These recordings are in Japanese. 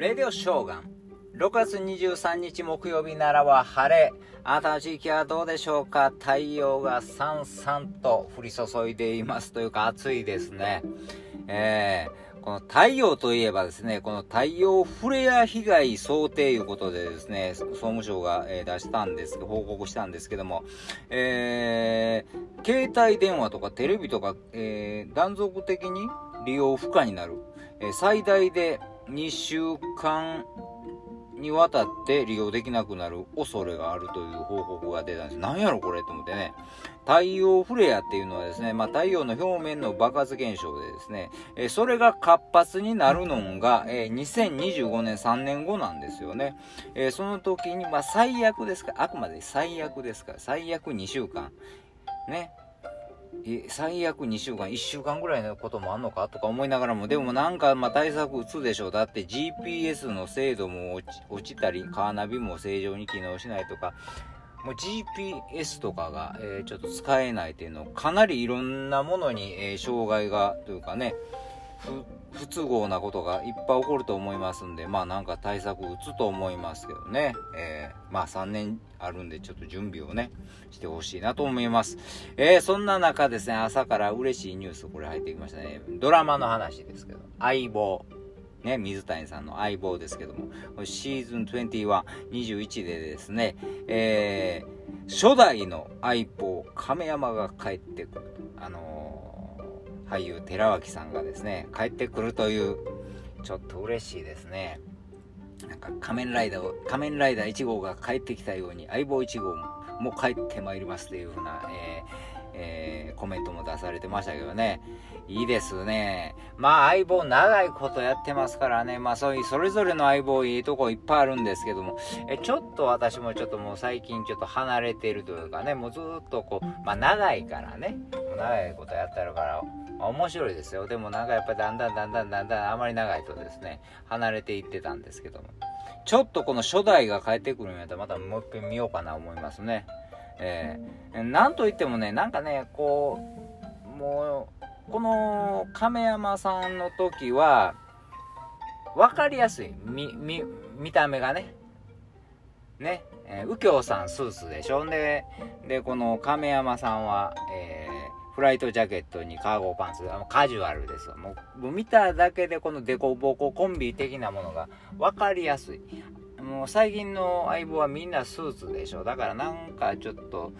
レディオショーガン。6月23日木曜日ならは晴れ。あなたの地域はどうでしょうか？太陽がさんさんと降り注いでいます。というか暑いですね。えー、この太陽といえばですね、この太陽フレア被害想定ということでですね、総務省が、出したんです報告したんですけども、えー、携帯電話とかテレビとか、えー、断続的に利用不可になる。え最大で2週間にわたって利用できなくなる恐れがあるという報告が出たんです。何やろこれと思ってね。太陽フレアっていうのはですね、まあ、太陽の表面の爆発現象でですね、えそれが活発になるのが、え2025年3年後なんですよね。えその時に、まあ、最悪ですか？あくまで最悪ですから、最悪2週間。ね。最悪2週間、1週間ぐらいのこともあんのか？とか思いながらも、でもなんかま対策打つでしょう。だって GPS の精度も落ちたり、カーナビも正常に機能しないとか、もう GPS とかが、えー、ちょっと使えないっていうのかなりいろんなものに、えー、障害がというかね不都合なことがいっぱい起こると思いますんでまあなんか対策打つと思いますけどね、えー、まあ3年あるんでちょっと準備をねしてほしいなと思います、えー、そんな中ですね朝から嬉しいニュースこれ入ってきましたね。ドラマの話ですけど相棒。ね、水谷さんの相棒ですけども、シーズン21、21でですね、えー、初代の相棒、亀山が帰ってくる。あのー、俳優、寺脇さんがですね、帰ってくるという、ちょっと嬉しいですね。なんか仮面ライダー、仮面ライダー1号が帰ってきたように、相棒1号も帰ってまいりますというふうな、えーえー、コメントも出されてましたけどね。いいですね。まあ相棒長いことやってますからね。まあそういうそれぞれの相棒いいとこいっぱいあるんですけども、えちょっと私もちょっともう最近ちょっと離れてるというかね、もうずっとこう、まあ長いからね。長いことやってるから、面白いですよ。でもなんかやっぱりだんだんだんだんだんだんあまり長いとですね、離れていってたんですけども。ちょっとこの初代が帰ってくるんやったらまたもう一回見ようかな思いますね。えー、なんといってもね、なんかね、こう、もう、この亀山さんの時は、分かりやすい。見、見、見た目がね。ね。えー、右京さんスーツでしょ。で、で、この亀山さんは、えー、フライトジャケットにカーゴパンツ、カジュアルです。もう、見ただけでこのデコボココンビ的なものが分かりやすい。もう最近の相棒はみんなスーツでしょ。だからなんかちょっと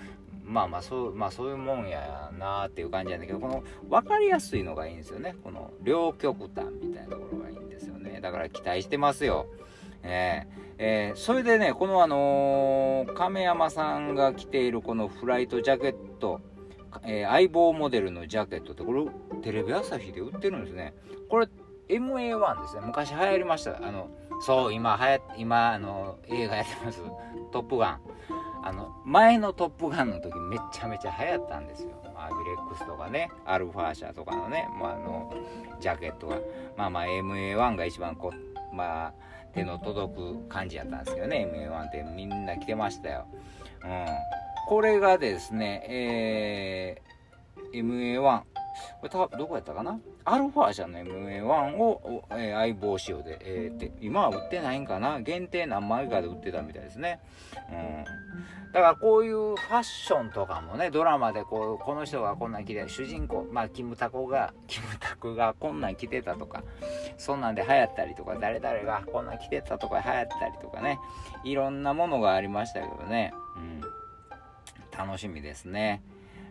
まあまあそうまあそういうもんやなっていう感じなんだけどこの分かりやすいのがいいんですよね。この両極端みたいなところがいいんですよね。だから期待してますよ。え、えー、それでねこのあのー、亀山さんが着ているこのフライトジャケットえー、相棒モデルのジャケットってこれテレビ朝日で売ってるんですね。これ MA1 ですね。昔流行りました。あのそう今はや今あの映画やってます「トップガン」あの前の「トップガン」の時めちゃめちゃ流行ったんですよ。アビレックスとかね。アルファ社とかのね。もうあのジャケットが。まあまあ MA1 が一番こうまあ手の届く感じやったんですけどね。MA1 ってみんな着てましたよ。うん。これがですねえー、MA1 これたどこやったかな？アルファ社の MA1 を、えー、相棒仕様で、えー、で今は売ってないんかな？限定何枚かで売ってたみたいですね。うん。だからこういうファッションとかもね、ドラマでこう、この人がこんなん着て、主人公、まあ、キムタコが、キムタクがこんなん着てたとか、そんなんで流行ったりとか、誰々がこんなん着てたとか流行ったりとかね、いろんなものがありましたけどね、うん。楽しみですね。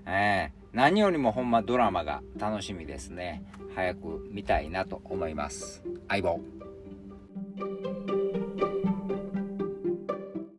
えー、何よりもほんまドラマが楽しみですね。早く見たいなと思います。相棒。